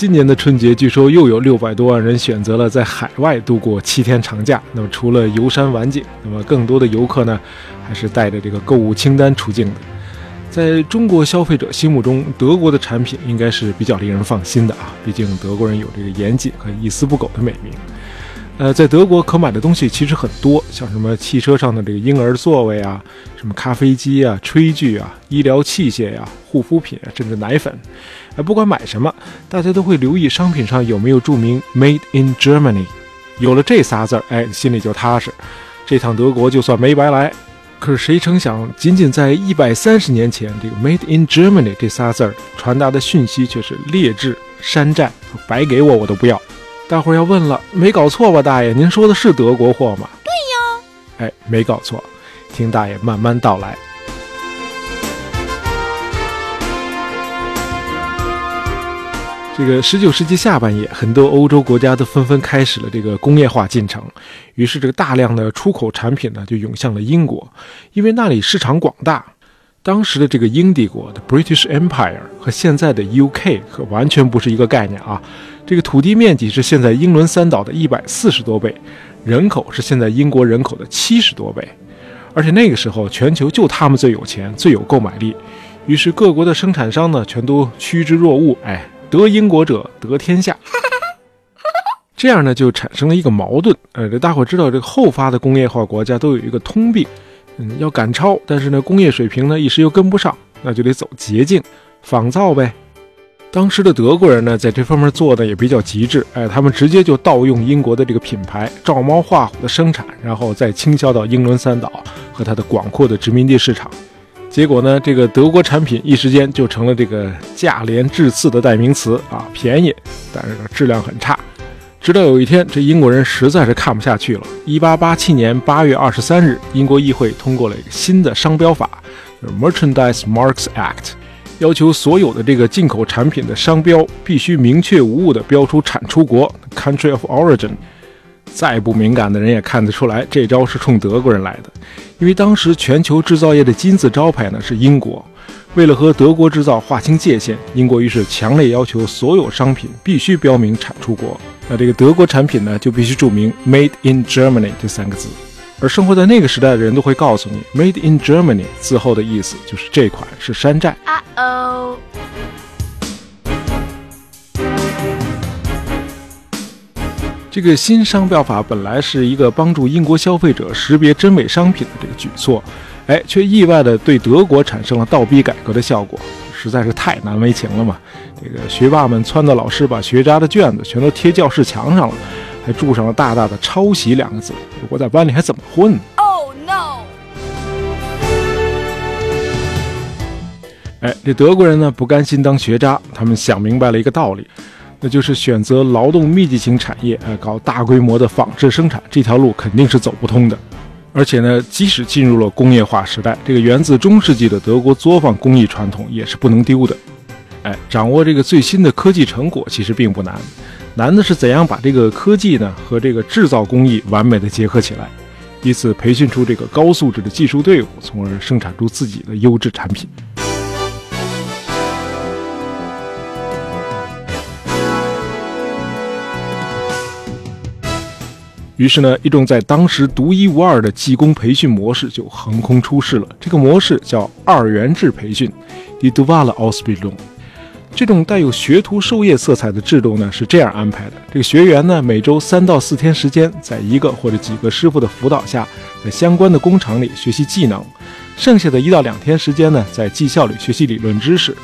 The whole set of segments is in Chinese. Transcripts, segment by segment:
今年的春节，据说又有六百多万人选择了在海外度过七天长假。那么，除了游山玩景，那么更多的游客呢，还是带着这个购物清单出境的。在中国消费者心目中，德国的产品应该是比较令人放心的啊，毕竟德国人有这个严谨和一丝不苟的美名。呃，在德国可买的东西其实很多，像什么汽车上的这个婴儿座位啊，什么咖啡机啊、炊具啊、医疗器械呀、护肤品啊，甚至奶粉。哎，不管买什么，大家都会留意商品上有没有注明 “Made in Germany”。有了这仨字儿，哎，心里就踏实，这趟德国就算没白来。可是谁成想，仅仅在一百三十年前，这个 “Made in Germany” 这仨字儿传达的讯息却是劣质、山寨，白给我我都不要。大伙儿要问了，没搞错吧，大爷？您说的是德国货吗？对呀。哎，没搞错，听大爷慢慢道来。这个十九世纪下半叶，很多欧洲国家都纷纷开始了这个工业化进程，于是这个大量的出口产品呢就涌向了英国，因为那里市场广大。当时的这个英帝国的 British Empire 和现在的 UK 可完全不是一个概念啊！这个土地面积是现在英伦三岛的一百四十多倍，人口是现在英国人口的七十多倍，而且那个时候全球就他们最有钱、最有购买力，于是各国的生产商呢全都趋之若鹜，哎，得英国者得天下。这样呢就产生了一个矛盾，呃，这大伙知道，这个后发的工业化国家都有一个通病。嗯，要赶超，但是呢，工业水平呢一时又跟不上，那就得走捷径，仿造呗。当时的德国人呢，在这方面做的也比较极致，哎，他们直接就盗用英国的这个品牌，照猫画虎的生产，然后再倾销到英伦三岛和它的广阔的殖民地市场。结果呢，这个德国产品一时间就成了这个价廉质次的代名词啊，便宜，但是呢质量很差。直到有一天，这英国人实在是看不下去了。一八八七年八月二十三日，英国议会通过了一个新的商标法，就是 Merchandise Marks Act，要求所有的这个进口产品的商标必须明确无误地标出产出国 （Country of Origin）。再不敏感的人也看得出来，这招是冲德国人来的，因为当时全球制造业的金字招牌呢是英国。为了和德国制造划清界限，英国于是强烈要求所有商品必须标明产出国。那这个德国产品呢，就必须注明 “Made in Germany” 这三个字。而生活在那个时代的人都会告诉你，“Made in Germany” 字后的意思就是这款是山寨。啊哦。这个新商标法本来是一个帮助英国消费者识别真伪商品的这个举措。哎，却意外的对德国产生了倒逼改革的效果，实在是太难为情了嘛！这个学霸们撺掇老师把学渣的卷子全都贴教室墙上了，还注上了大大的“抄袭”两个字。我在班里还怎么混？Oh no！哎，这德国人呢不甘心当学渣，他们想明白了一个道理，那就是选择劳动密集型产业，哎，搞大规模的纺织生产，这条路肯定是走不通的。而且呢，即使进入了工业化时代，这个源自中世纪的德国作坊工艺传统也是不能丢的。哎，掌握这个最新的科技成果其实并不难，难的是怎样把这个科技呢和这个制造工艺完美的结合起来，以此培训出这个高素质的技术队伍，从而生产出自己的优质产品。于是呢，一种在当时独一无二的技工培训模式就横空出世了。这个模式叫二元制培训 d d u v a l Ausbildung）。这种带有学徒授业色彩的制度呢，是这样安排的：这个学员呢，每周三到四天时间，在一个或者几个师傅的辅导下，在相关的工厂里学习技能；剩下的一到两天时间呢，在技校里学习理论知识。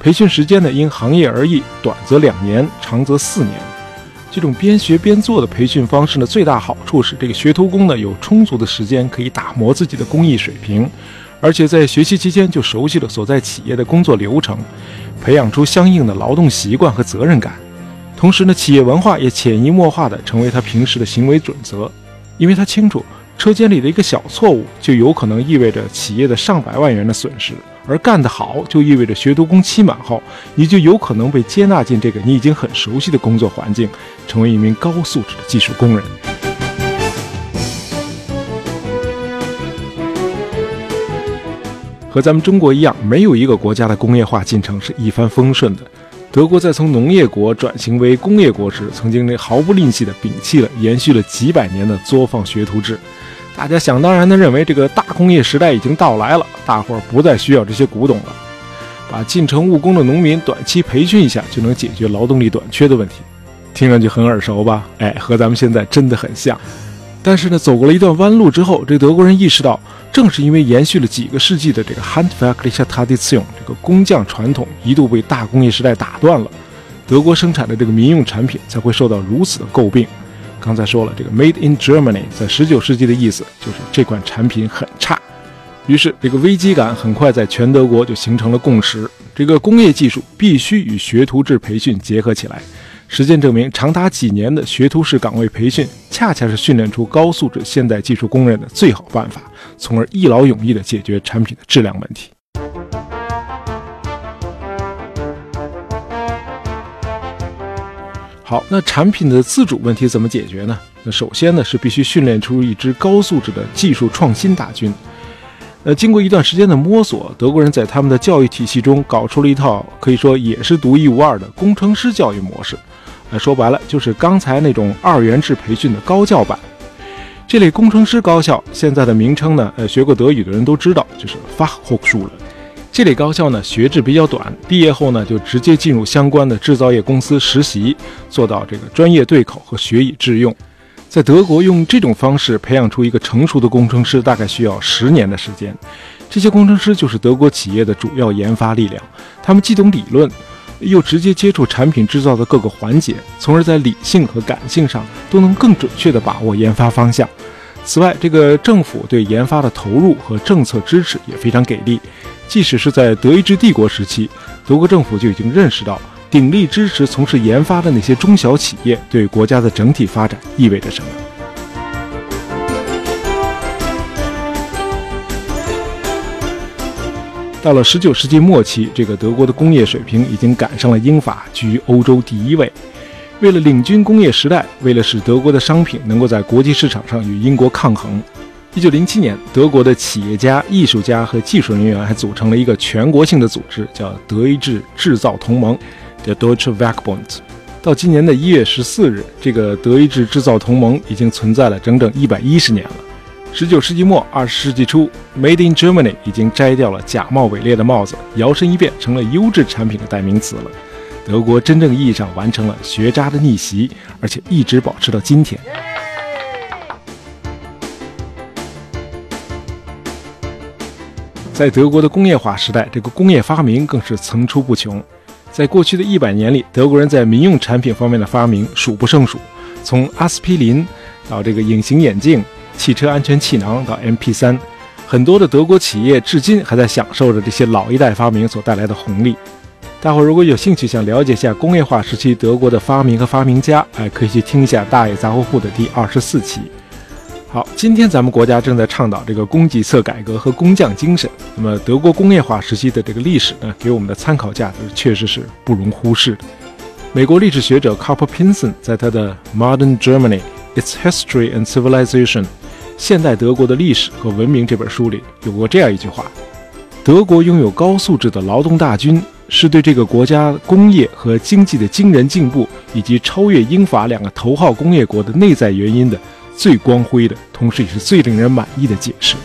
培训时间呢，因行业而异，短则两年，长则四年。这种边学边做的培训方式呢，最大好处是这个学徒工呢有充足的时间可以打磨自己的工艺水平，而且在学习期间就熟悉了所在企业的工作流程，培养出相应的劳动习惯和责任感。同时呢，企业文化也潜移默化地成为他平时的行为准则，因为他清楚车间里的一个小错误就有可能意味着企业的上百万元的损失。而干得好，就意味着学徒工期满后，你就有可能被接纳进这个你已经很熟悉的工作环境，成为一名高素质的技术工人。和咱们中国一样，没有一个国家的工业化进程是一帆风顺的。德国在从农业国转型为工业国时，曾经毫不吝惜地摒弃了延续了几百年的作坊学徒制。大家想当然地认为，这个大工业时代已经到来了，大伙儿不再需要这些古董了。把进城务工的农民短期培训一下，就能解决劳动力短缺的问题。听上去很耳熟吧？哎，和咱们现在真的很像。但是呢，走过了一段弯路之后，这德国人意识到，正是因为延续了几个世纪的这个 Handwerkliche Tradition 这个工匠传统一度被大工业时代打断了，德国生产的这个民用产品才会受到如此的诟病。刚才说了，这个 Made in Germany 在19世纪的意思就是这款产品很差。于是，这个危机感很快在全德国就形成了共识：这个工业技术必须与学徒制培训结合起来。实践证明，长达几年的学徒式岗位培训，恰恰是训练出高素质现代技术工人的最好办法，从而一劳永逸地解决产品的质量问题。好，那产品的自主问题怎么解决呢？那首先呢，是必须训练出一支高素质的技术创新大军。呃，经过一段时间的摸索，德国人在他们的教育体系中搞出了一套可以说也是独一无二的工程师教育模式。呃，说白了就是刚才那种二元制培训的高教版。这类工程师高校现在的名称呢，呃，学过德语的人都知道，就是 Fachhochschule。这类高校呢，学制比较短，毕业后呢，就直接进入相关的制造业公司实习，做到这个专业对口和学以致用。在德国用这种方式培养出一个成熟的工程师，大概需要十年的时间。这些工程师就是德国企业的主要研发力量，他们既懂理论。又直接接触产品制造的各个环节，从而在理性和感性上都能更准确地把握研发方向。此外，这个政府对研发的投入和政策支持也非常给力。即使是在德意志帝国时期，德国政府就已经认识到鼎力支持从事研发的那些中小企业对国家的整体发展意味着什么。到了十九世纪末期，这个德国的工业水平已经赶上了英法，居于欧洲第一位。为了领军工业时代，为了使德国的商品能够在国际市场上与英国抗衡，一九零七年，德国的企业家、艺术家和技术人员还组成了一个全国性的组织，叫德意志制造同盟 （The Deutsche Werkbund）。到今年的一月十四日，这个德意志制造同盟已经存在了整整一百一十年了。十九世纪末，二十世纪初，Made in Germany 已经摘掉了假冒伪劣的帽子，摇身一变成了优质产品的代名词了。德国真正意义上完成了学渣的逆袭，而且一直保持到今天。在德国的工业化时代，这个工业发明更是层出不穷。在过去的一百年里，德国人在民用产品方面的发明数不胜数，从阿司匹林到这个隐形眼镜。汽车安全气囊到 MP3，很多的德国企业至今还在享受着这些老一代发明所带来的红利。大伙如果有兴趣想了解一下工业化时期德国的发明和发明家，哎，可以去听一下《大爷杂货铺》的第二十四期。好，今天咱们国家正在倡导这个供给侧改革和工匠精神，那么德国工业化时期的这个历史呢，给我们的参考价值确实是不容忽视的。美国历史学者 Carper Pinson 在他的《Modern Germany: Its History and Civilization》。现代德国的历史和文明这本书里有过这样一句话：德国拥有高素质的劳动大军，是对这个国家工业和经济的惊人进步，以及超越英法两个头号工业国的内在原因的最光辉的，同时也是最令人满意的解释。